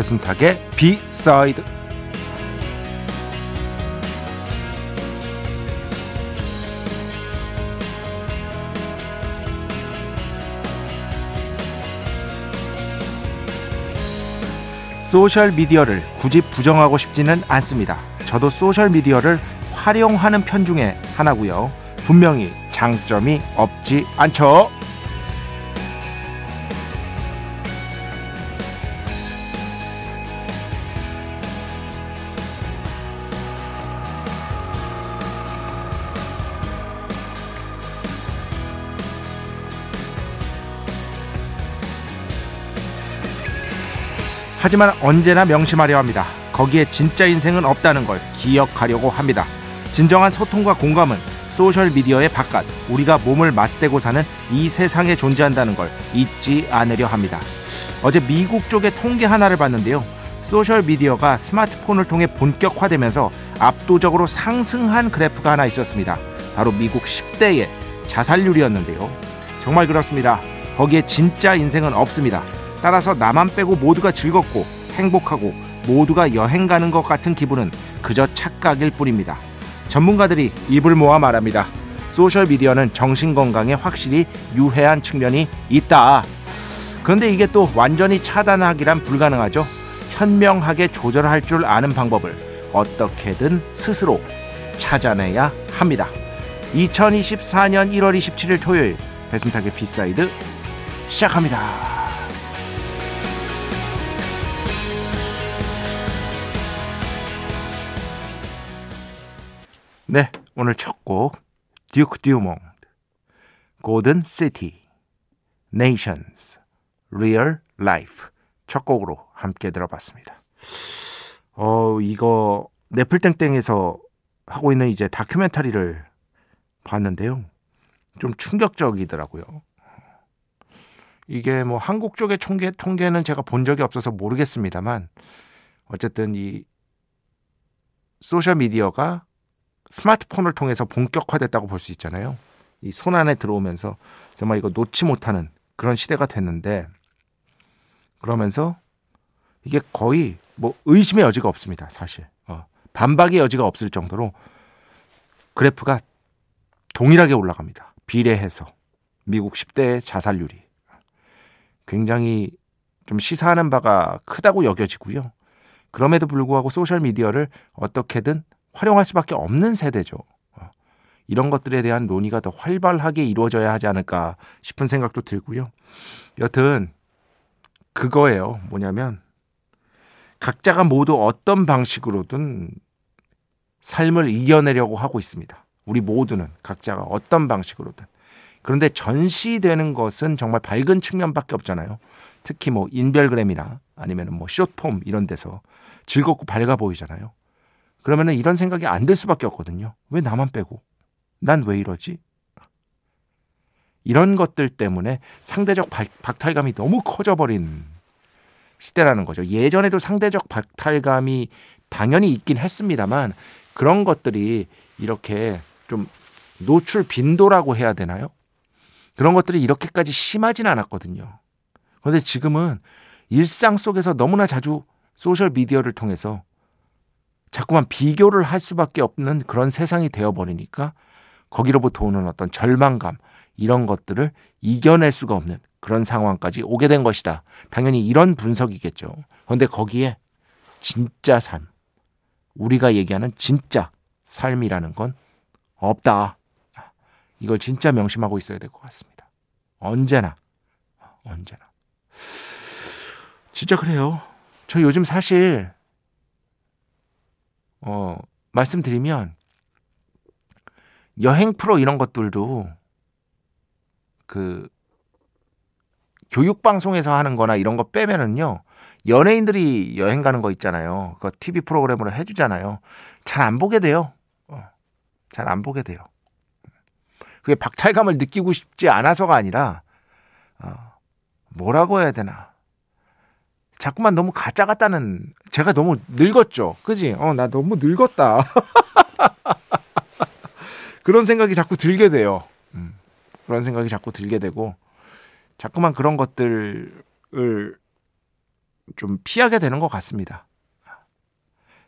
배순탁의 비사이드 소셜 미디어를 굳이 부정하고 싶지는 않습니다. 저도 소셜 미디어를 활용하는 편 중에 하나고요. 분명히 장점이 없지 않죠. 하지만 언제나 명심하려 합니다. 거기에 진짜 인생은 없다는 걸 기억하려고 합니다. 진정한 소통과 공감은 소셜미디어의 바깥, 우리가 몸을 맞대고 사는 이 세상에 존재한다는 걸 잊지 않으려 합니다. 어제 미국 쪽의 통계 하나를 봤는데요. 소셜미디어가 스마트폰을 통해 본격화되면서 압도적으로 상승한 그래프가 하나 있었습니다. 바로 미국 10대의 자살률이었는데요. 정말 그렇습니다. 거기에 진짜 인생은 없습니다. 따라서 나만 빼고 모두가 즐겁고 행복하고 모두가 여행 가는 것 같은 기분은 그저 착각일 뿐입니다. 전문가들이 입을 모아 말합니다. 소셜미디어는 정신건강에 확실히 유해한 측면이 있다. 그런데 이게 또 완전히 차단하기란 불가능하죠. 현명하게 조절할 줄 아는 방법을 어떻게든 스스로 찾아내야 합니다. 2024년 1월 27일 토요일 배순탁의 B side 시작합니다. 네, 오늘 첫 곡 Duke Dumont Gorgon City Naations Real Life 첫 곡으로 함께 들어봤습니다. 어, 이거 넷플땡땡에서 하고 있는 이제 다큐멘터리를 봤는데요. 좀 충격적이더라고요. 이게 뭐 한국 쪽의 통계 통계는 제가 본 적이 없어서 모르겠습니다만 어쨌든 이 소셜 미디어가 스마트폰을 통해서 본격화됐다고 볼 수 있잖아요. 이 손 안에 들어오면서 정말 이거 놓지 못하는 그런 시대가 됐는데 그러면서 이게 거의 뭐 의심의 여지가 없습니다. 사실 어, 반박의 여지가 없을 정도로 그래프가 동일하게 올라갑니다. 비례해서 미국 10대의 자살률이 굉장히 좀 시사하는 바가 크다고 여겨지고요. 그럼에도 불구하고 소셜 미디어를 어떻게든 활용할 수밖에 없는 세대죠. 어, 이런 것들에 대한 논의가 더 활발하게 이루어져야 하지 않을까 싶은 생각도 들고요. 여튼 그거예요. 뭐냐면 각자가 모두 어떤 방식으로든 삶을 이겨내려고 하고 있습니다. 우리 모두는 각자가 어떤 방식으로든. 그런데 전시되는 것은 정말 밝은 측면밖에 없잖아요. 특히 뭐 인별그램이나 아니면 뭐 숏폼 이런 데서 즐겁고 밝아 보이잖아요. 그러면은 이런 생각이 안 들 수밖에 없거든요. 왜 나만 빼고? 난 왜 이러지? 이런 것들 때문에 상대적 박탈감이 너무 커져버린 시대라는 거죠. 예전에도 상대적 박탈감이 당연히 있긴 했습니다만 그런 것들이 이렇게 좀 노출 빈도라고 해야 되나요? 그런 것들이 이렇게까지 심하진 않았거든요. 그런데 지금은 일상 속에서 너무나 자주 소셜 미디어를 통해서 자꾸만 비교를 할 수밖에 없는 그런 세상이 되어버리니까 거기로부터 오는 어떤 절망감 이런 것들을 이겨낼 수가 없는 그런 상황까지 오게 된 것이다. 당연히 이런 분석이겠죠. 그런데 거기에 진짜 삶, 우리가 얘기하는 진짜 삶이라는 건 없다. 이걸 진짜 명심하고 있어야 될 것 같습니다. 언제나, 언제나. 진짜 그래요. 저 요즘 사실 어 말씀드리면 여행 프로 이런 것들도 그 교육 방송에서 하는 거나 이런 거 빼면은요. 연예인들이 여행 가는 거 있잖아요. 그 TV 프로그램으로 해 주잖아요. 잘 안 보게 돼요. 어, 잘 안 보게 돼요. 그게 박탈감을 느끼고 싶지 않아서가 아니라 어, 뭐라고 해야 되나? 자꾸만 너무 가짜 같다는 제가 너무 늙었죠. 그지? 어, 나 너무 늙었다. 그런 생각이 자꾸 들게 돼요. 음, 그런 생각이 자꾸 들게 되고 자꾸만 그런 것들을 좀 피하게 되는 것 같습니다.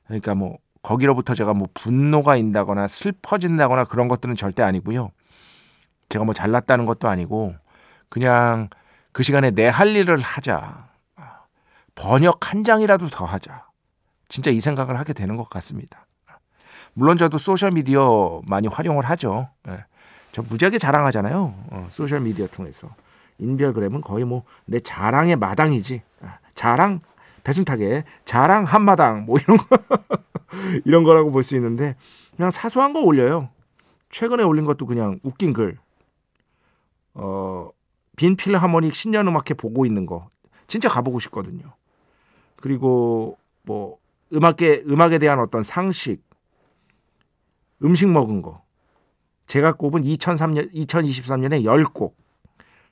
그러니까 뭐 거기로부터 제가 뭐 분노가 인다거나 슬퍼진다거나 그런 것들은 절대 아니고요. 제가 뭐 잘났다는 것도 아니고 그냥 그 시간에 내 할 일을 하자. 번역 한 장이라도 더 하자. 진짜 이 생각을 하게 되는 것 같습니다. 물론 저도 소셜미디어 많이 활용을 하죠. 예. 저 무지하게 자랑하잖아요. 어, 소셜미디어 통해서. 인별그램은 거의 뭐 내 자랑의 마당이지. 아, 자랑 배순탁의 자랑 한마당 뭐 이런 거 이런 거라고 볼 수 있는데 그냥 사소한 거 올려요. 최근에 올린 것도 그냥 웃긴 글. 어, 빈 필하모닉 신년 음악회 보고 있는 거 진짜 가보고 싶거든요. 그리고 뭐 음악에 음악에 대한 어떤 상식, 음식 먹은 거. 제가 꼽은 2003년 2023년에 10곡.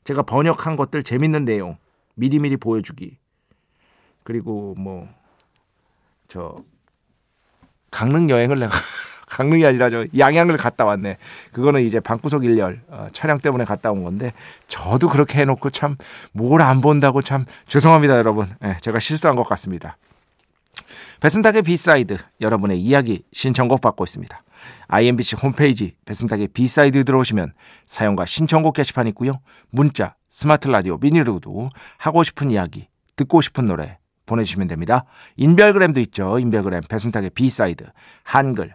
제가 번역한 것들 재밌는 내용 미리미리 보여주기. 그리고 뭐 저 강릉 여행을 내가 강릉이 아니라 저 양양을 갔다 왔네. 그거는 이제 방구석 1열 어, 촬영 때문에 갔다 온 건데 저도 그렇게 해놓고 참 뭘 안 본다고 참 죄송합니다 여러분. 네, 제가 실수한 것 같습니다. 배순탁의 B side 여러분의 이야기 신청곡 받고 있습니다. IMBC 홈페이지 배순탁의 B side 들어오시면 사연과 신청곡 게시판 있고요. 문자, 스마트 라디오, 미니로도 하고 싶은 이야기, 듣고 싶은 노래 보내주시면 됩니다. 인별그램도 있죠. 인별그램 배순탁의 B side 한글,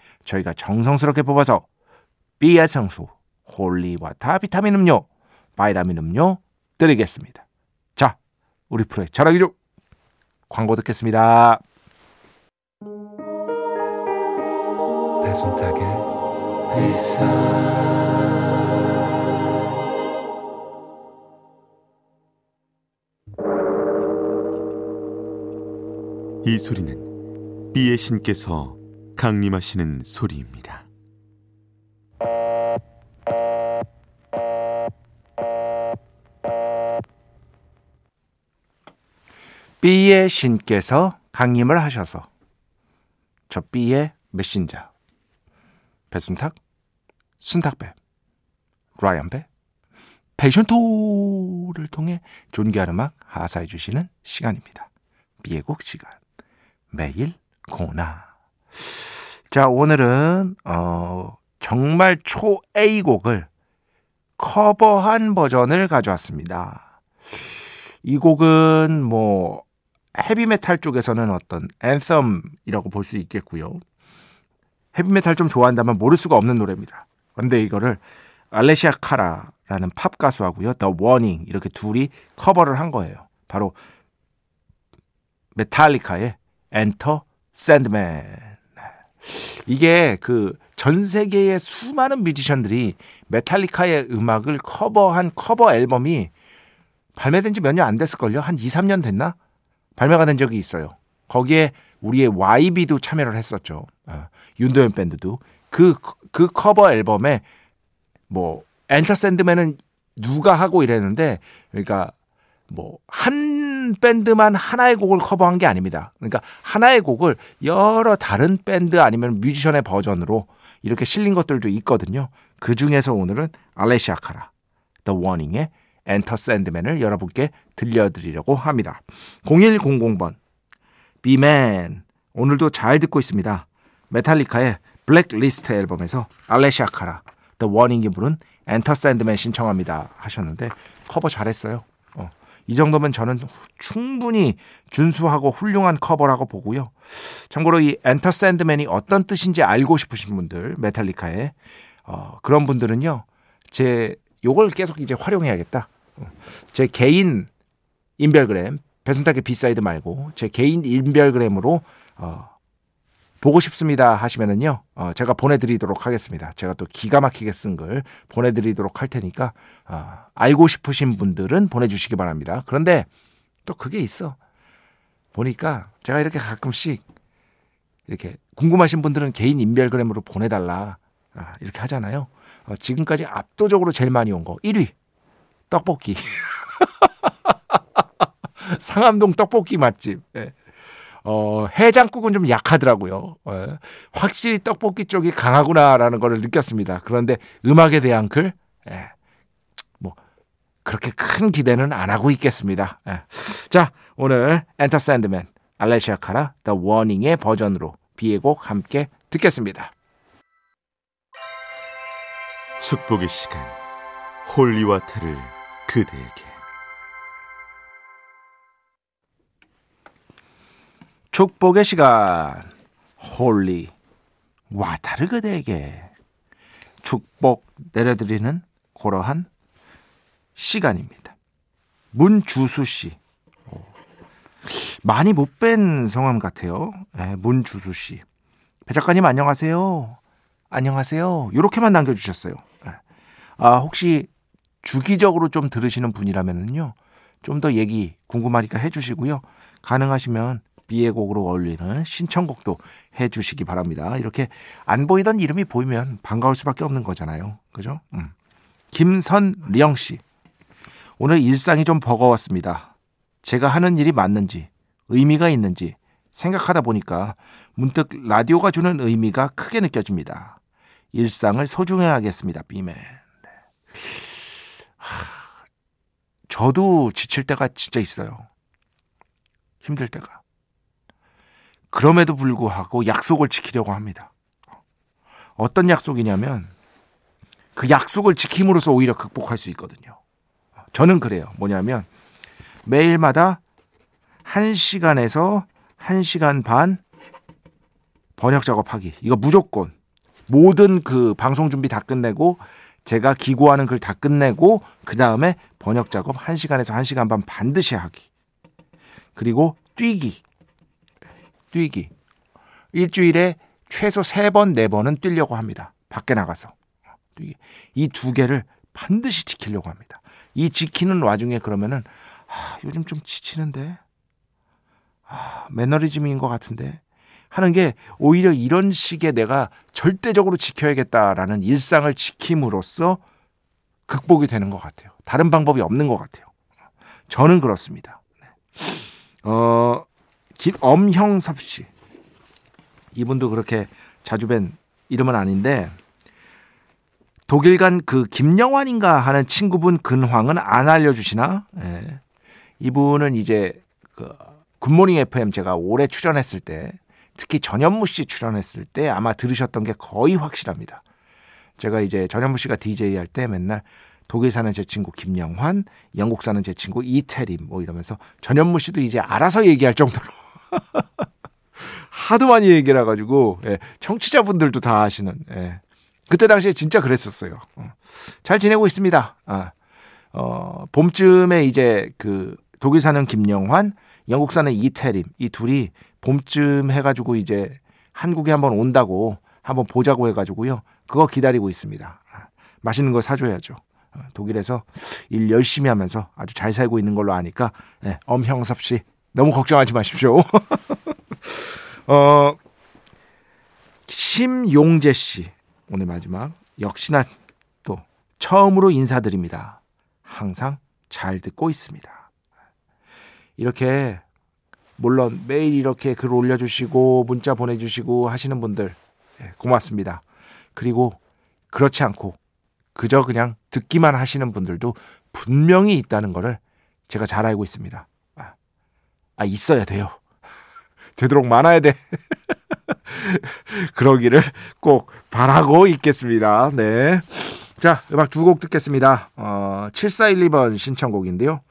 저희가 정성스럽게 뽑아서 B의 성수, holy water 비타민 음료, 바이라민 음료 드리겠습니다. 자, 우리 프로의 자랑이죠. 광고 듣겠습니다. 배순탁의 회사 이 소리는 비의 신께서 강림하시는 소리입니다. B의 신께서 강림을 하셔서 저 B의 메신저 배순탁, 순탁배, 라이언배, 패션토를 통해 존귀한 음악 하사해 주시는 시간입니다. B의 곡 시간 매일 고나 자 오늘은 어, 정말 초 A 곡을 커버한 버전을 가져왔습니다. 이 곡은 뭐 헤비메탈 쪽에서는 어떤 anthem이라고 볼 수 있겠고요. 헤비메탈 좀 좋아한다면 모를 수가 없는 노래입니다. 근데 이거를 알레시아 카라라는 팝 가수하고요. The Warning 이렇게 둘이 커버를 한 거예요. 바로 메탈리카의 Enter Sandman. 이게 그 전 세계의 수많은 뮤지션들이 메탈리카의 음악을 커버한 커버 앨범이 발매된 지 몇 년 안 됐을걸요? 한 2, 3년 됐나? 발매가 된 적이 있어요. 거기에 우리의 YB도 참여를 했었죠. 어, 윤도현 밴드도. 그, 그 커버 앨범에 뭐, Enter Sandman은 누가 하고 이랬는데, 그러니까 뭐, 한 밴드만 하나의 곡을 커버한 게 아닙니다. 그러니까 하나의 곡을 여러 다른 밴드 아니면 뮤지션의 버전으로 이렇게 실린 것들도 있거든요. 그 중에서 오늘은 알레시아 카라, The Warning의 Enter Sandman을 여러분께 들려드리려고 합니다. 0100번 B맨 오늘도 잘 듣고 있습니다. 메탈리카의 블랙리스트 앨범에서 알레시아 카라 The Warning이 부른 Enter Sandman 신청합니다 하셨는데 커버 잘했어요. 어, 이 정도면 저는 충분히 준수하고 훌륭한 커버라고 보고요. 참고로 이 Enter Sandman이 어떤 뜻인지 알고 싶으신 분들 메탈리카의 어, 그런 분들은요. 제 요걸 계속 이제 활용해야겠다. 어, 제 개인 인별그램 배순탁의 B side 말고 제 개인 인별그램으로 어, 보고 싶습니다 하시면은요 어, 제가 보내드리도록 하겠습니다. 제가 또 기가 막히게 쓴글 보내드리도록 할 테니까 어, 알고 싶으신 분들은 보내주시기 바랍니다. 그런데 또 그게 있어 보니까 제가 이렇게 가끔씩 이렇게 궁금하신 분들은 개인 인별그램으로 보내달라 아, 이렇게 하잖아요. 어, 지금까지 압도적으로 제일 많이 온 거 1위 떡볶이 상암동 떡볶이 맛집. 예. 어, 해장국은 좀 약하더라고요. 예. 확실히 떡볶이 쪽이 강하구나라는 걸 느꼈습니다. 그런데 음악에 대한 글, 예. 뭐, 그렇게 큰 기대는 안 하고 있겠습니다. 예. 자, 오늘 Enter Sandman, 알레시아 카라, The Warning의 버전으로 B의 곡 함께 듣겠습니다. 축복의 시간 holy water를 그대에게 축복의 시간 holy water를 그대에게 축복 내려드리는 그러한 시간입니다. 문주수 씨 많이 못 뵌 성함 같아요. 네, 문주수 씨. 배 작가님 안녕하세요. 안녕하세요. 이렇게만 남겨주셨어요. 네. 아 혹시 주기적으로 좀 들으시는 분이라면요, 좀 더 얘기 궁금하니까 해주시고요. 가능하시면 비의 곡으로 어울리는 신청곡도 해 주시기 바랍니다. 이렇게 안 보이던 이름이 보이면 반가울 수밖에 없는 거잖아요. 그죠? 음. 김선령 씨. 오늘 일상이 좀 버거웠습니다. 제가 하는 일이 맞는지, 의미가 있는지 생각하다 보니까 문득 라디오가 주는 의미가 크게 느껴집니다. 일상을 소중해야겠습니다. 비맨. 네. 저도 지칠 때가 진짜 있어요. 힘들 때가. 그럼에도 불구하고 약속을 지키려고 합니다. 어떤 약속이냐면 그 약속을 지킴으로써 오히려 극복할 수 있거든요. 저는 그래요. 뭐냐면 매일마다 1시간에서 1시간 반 번역 작업하기. 이거 무조건 모든 그 방송 준비 다 끝내고 제가 기고하는 글 다 끝내고 그 다음에 번역 작업 1시간에서 1시간 반 반드시 하기. 그리고 뛰기. 뛰기. 일주일에 최소 3번, 4번은 뛰려고 합니다. 밖에 나가서. 뛰기. 이 두 개를 반드시 지키려고 합니다. 이 지키는 와중에 그러면은 아, 요즘 좀 지치는데 아, 매너리즘인 것 같은데 하는 게 오히려 이런 식의 내가 절대적으로 지켜야겠다라는 일상을 지킴으로써 극복이 되는 것 같아요. 다른 방법이 없는 것 같아요. 저는 그렇습니다. 네. 어, 엄형섭 씨. 이분도 그렇게 자주 뵌 이름은 아닌데 독일 간 그 김영환인가 하는 친구분 근황은 안 알려주시나? 네. 이분은 이제 그 굿모닝 FM 제가 올해 출연했을 때 특히 전현무 씨 출연했을 때 아마 들으셨던 게 거의 확실합니다. 제가 이제 전현무 씨가 DJ 할 때 맨날 독일 사는 제 친구 김영환, 영국 사는 제 친구 이태림 뭐 이러면서 전현무 씨도 이제 알아서 얘기할 정도로 하도 많이 얘기를 해가지고 예, 청취자분들도 다 아시는 예. 그때 당시에 진짜 그랬었어요. 어. 잘 지내고 있습니다. 아, 어, 봄쯤에 이제 그 독일 사는 김영환, 영국 사는 이태림 이 둘이 봄쯤 해가지고 이제 한국에 한번 온다고 한번 보자고 해가지고요. 그거 기다리고 있습니다. 맛있는 거 사줘야죠. 어, 독일에서 일 열심히 하면서 아주 잘 살고 있는 걸로 아니까 네, 엄형섭 씨 너무 걱정하지 마십시오. 어, 심용재 씨 오늘 마지막 역시나 또 처음으로 인사드립니다. 항상 잘 듣고 있습니다. 이렇게 물론 매일 이렇게 글 올려주시고 문자 보내주시고 하시는 분들 예, 고맙습니다. 그리고 그렇지 않고 그저 그냥 듣기만 하시는 분들도 분명히 있다는 것을 제가 잘 알고 있습니다. 아, 아 있어야 돼요. 되도록 많아야 돼. 그러기를 꼭 바라고 있겠습니다. 네. 자, 음악 두 곡 듣겠습니다. 어, 7412번 신청곡인데요.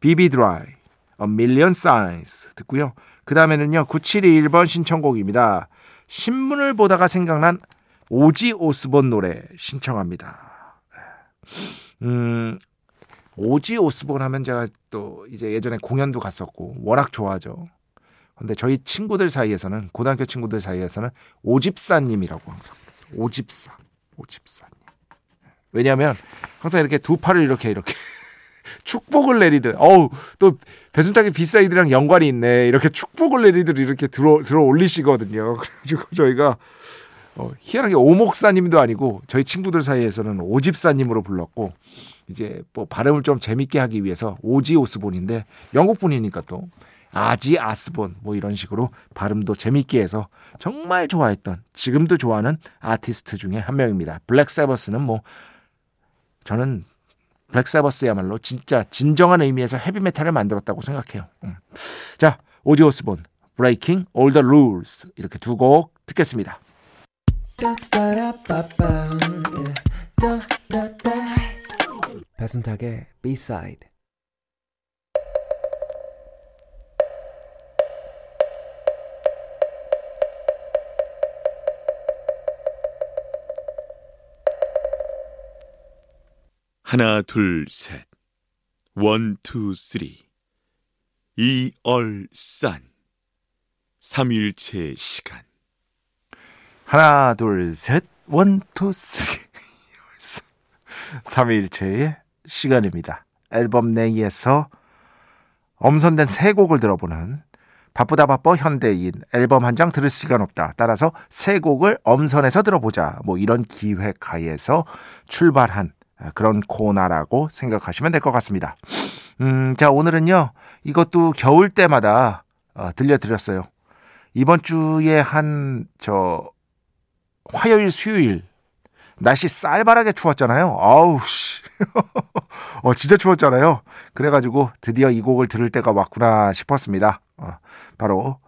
비비 드라이, A Million Signs 듣고요. 그 다음에는요, 9721번 신청곡입니다. 신문을 보다가 생각난 오지 오스본 노래 신청합니다. 음, 오지 오스본 하면 제가 또 이제 예전에 공연도 갔었고 워낙 좋아하죠. 근데 저희 친구들 사이에서는 고등학교 친구들 사이에서는 오집사님이라고 항상 오집사, 오집사님. 왜냐하면 항상 이렇게 두 팔을 이렇게 이렇게 축복을 내리듯 어우 또 배순탁의 B side랑 연관이 있네 이렇게 축복을 내리듯 이렇게 들어 들어 올리시거든요. 그래가지고 저희가 어, 희한하게 오목사님도 아니고 저희 친구들 사이에서는 오집사님으로 불렀고 이제 뭐 발음을 좀 재밌게 하기 위해서 오지 오스본인데 영국 분이니까 또 아지 아스본 뭐 이런 식으로 발음도 재밌게 해서 정말 좋아했던 지금도 좋아하는 아티스트 중에 한 명입니다. Black Sabbath는 뭐 저는 블랙 세버스야말로 진짜 진정한 의미에서 헤비 메탈을 만들었다고 생각해요. 음. 자 오지 오스본 Breaking All the Rules 이렇게 두 곡 듣겠습니다. 배순탁의 B-side 하나 둘 셋. one, two, three. 一二三. 삼일체 시간. 하나 둘셋 one two three 3일체의 시간입니다. 앨범 내에서 엄선된 세 곡을 들어보는 바쁘다 바빠 현대인 앨범 한 장 들을 시간 없다. 따라서 세 곡을 엄선해서 들어보자. 뭐 이런 기획하에서 출발한 그런 코너라고 생각하시면 될 것 같습니다. 음, 자 오늘은요 이것도 겨울 때마다 어, 들려드렸어요. 이번 주에 한 저 화요일 수요일 날씨 쌀바하게 추웠잖아요. 아우 씨. 어 진짜 추웠잖아요. 그래가지고 드디어 이 곡을 들을 때가 왔구나 싶었습니다. 어, 바로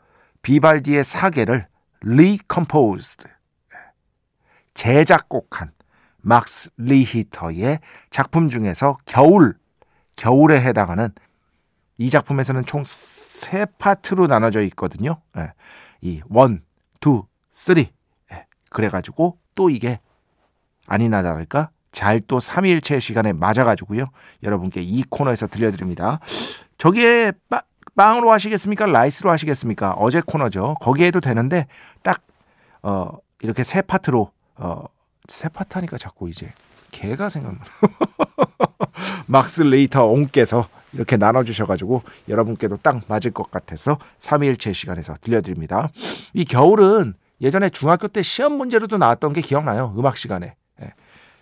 비발디의 사계를 Recomposed 재작곡한 막스 리히터의 작품 중에서 겨울 겨울에 해당하는 이 작품에서는 총 세 파트로 나눠져 있거든요. 예. 이 one, two, three. 예. 그래가지고 또 이게 아니나 다를까 잘 또 3일체 시간에 맞아가지고요. 여러분께 이 코너에서 들려드립니다. 저기에 빠, 빵으로 하시겠습니까? rice로 하시겠습니까? 어제 코너죠. 거기에도 되는데 딱 어, 이렇게 세 파트로 어, 세 파트 하니까 자꾸 이제 개가 생각나. 막스 리히터 옹께서 이렇게 나눠주셔가지고 여러분께도 딱 맞을 것 같아서 3일체 시간에서 들려드립니다. 이 겨울은 예전에 중학교 때 시험 문제로도 나왔던 게 기억나요. 음악 시간에.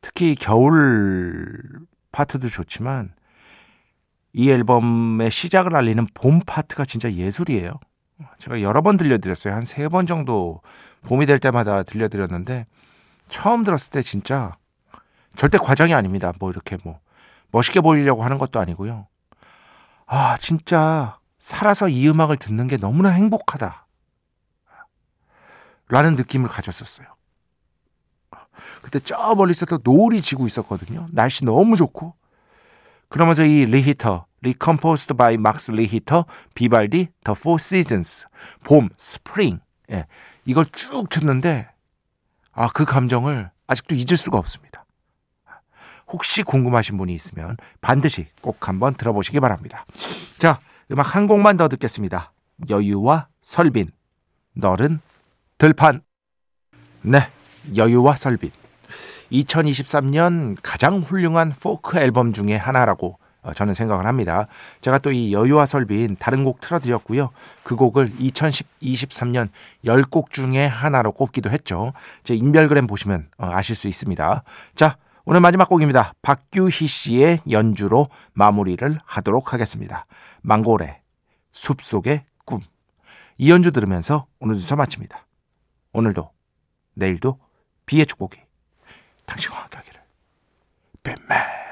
특히 겨울 파트도 좋지만 이 앨범의 시작을 알리는 봄 파트가 진짜 예술이에요. 제가 여러 번 들려드렸어요. 한 세 번 정도 봄이 될 때마다 들려드렸는데 처음 들었을 때 진짜 절대 과장이 아닙니다. 뭐 이렇게 뭐 멋있게 보이려고 하는 것도 아니고요. 아, 진짜 살아서 이 음악을 듣는 게 너무나 행복하다. 라는 느낌을 가졌었어요. 그때 저 멀리서 또 노을이 지고 있었거든요. 날씨 너무 좋고. 그러면서 이 리히터, Recomposed by Max Richter, 비발디, The Four Seasons, 봄, 스프링. 예, 이걸 쭉 듣는데 아, 그 감정을 아직도 잊을 수가 없습니다. 혹시 궁금하신 분이 있으면 반드시 꼭 한번 들어보시기 바랍니다. 자, 음악 한 곡만 더 듣겠습니다. 여유와 설빈, 널은 들판. 네, 여유와 설빈. 2023년 가장 훌륭한 포크 앨범 중에 하나라고 어, 저는 생각을 합니다. 제가 또 이 여유와 설빈 다른 곡 틀어드렸고요. 그 곡을 2023년 10곡 중에 하나로 꼽기도 했죠. 제 인별그램 보시면 어, 아실 수 있습니다. 자, 오늘 마지막 곡입니다. 박규희 씨의 연주로 마무리를 하도록 하겠습니다. 망고레, 숲속의 꿈. 이 연주 들으면서 오늘 순서 마칩니다. 오늘도, 내일도 비의 축복이 당신과 함께 하기를. 뱀맨.